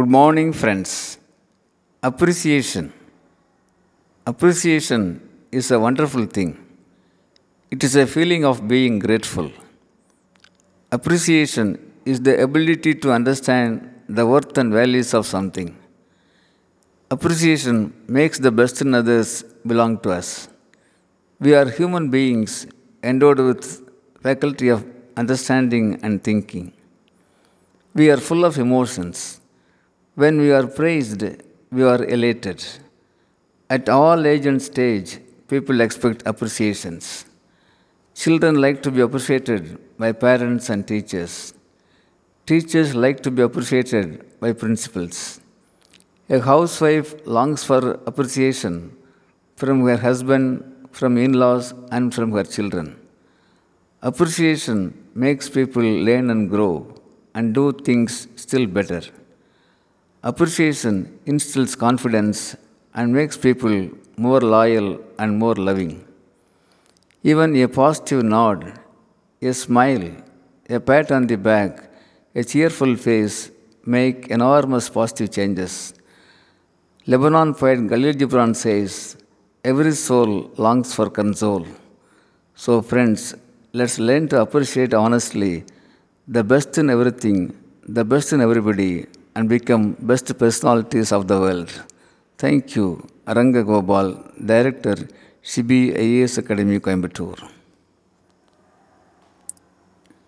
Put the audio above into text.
Good morning, friends. Appreciation. Appreciation is a wonderful thing. It is a feeling of being grateful. Appreciation is the ability to understand the worth and values of something. Appreciation makes the best in others belong to us. We are human beings endowed with faculty of understanding and thinking. We are full of emotions. When we are praised, we are elated. At all age and stage, people expect appreciations. Children like to be appreciated by parents and teachers. Teachers like to be appreciated by principals. A housewife longs for appreciation from her husband, from in laws, and from her children. Appreciation makes people learn and grow and do things still better. Appreciation instills confidence and makes people more loyal and more loving. Even a positive nod, a smile, a pat on the back, a cheerful face make enormous positive changes. Lebanon poet Khalil Gibran says, Every soul longs for console. So, friends, let's learn to appreciate honestly the best in everything, the best in everybody, and become best personalities of the world. Thank you, Aranga Gopal, Director, Shibi IAS Academy, Coimbatore.